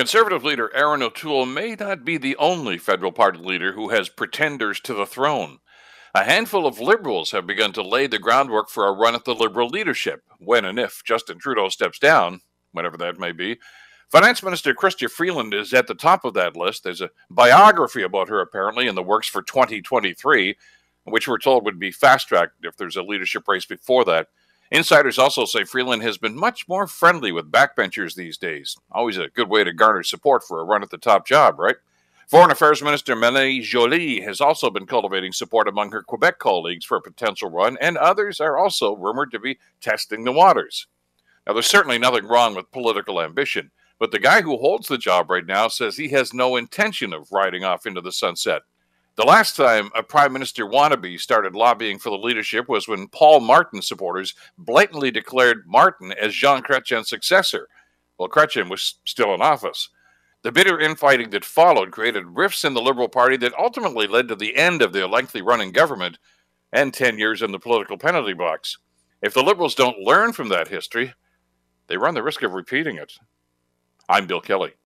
Conservative leader Erin O'Toole may not be the only federal party leader who has pretenders to the throne. A handful of Liberals have begun to lay the groundwork for a run at the Liberal leadership when and if Justin Trudeau steps down, whenever that may be. Finance Minister Chrystia Freeland is at the top of that list. There's a biography about her apparently in the works for 2023, which we're told would be fast tracked if there's a leadership race before that. Insiders also say Freeland has been much more friendly with backbenchers these days. Always a good way to garner support for a run at the top job, right? Foreign Affairs Minister Mélanie Joly has also been cultivating support among her Quebec colleagues for a potential run, and others are also rumored to be testing the waters. Now, there's certainly nothing wrong with political ambition, but the guy who holds the job right now says he has no intention of riding off into the sunset. The last time a prime minister wannabe started lobbying for the leadership was when Paul Martin supporters blatantly declared Martin as Jean Chrétien's successor, while Chrétien was still in office. The bitter infighting that followed created rifts in the Liberal Party that ultimately led to the end of their lengthy run in government and 10 years in the political penalty box. If the Liberals don't learn from that history, they run the risk of repeating it. I'm Bill Kelly.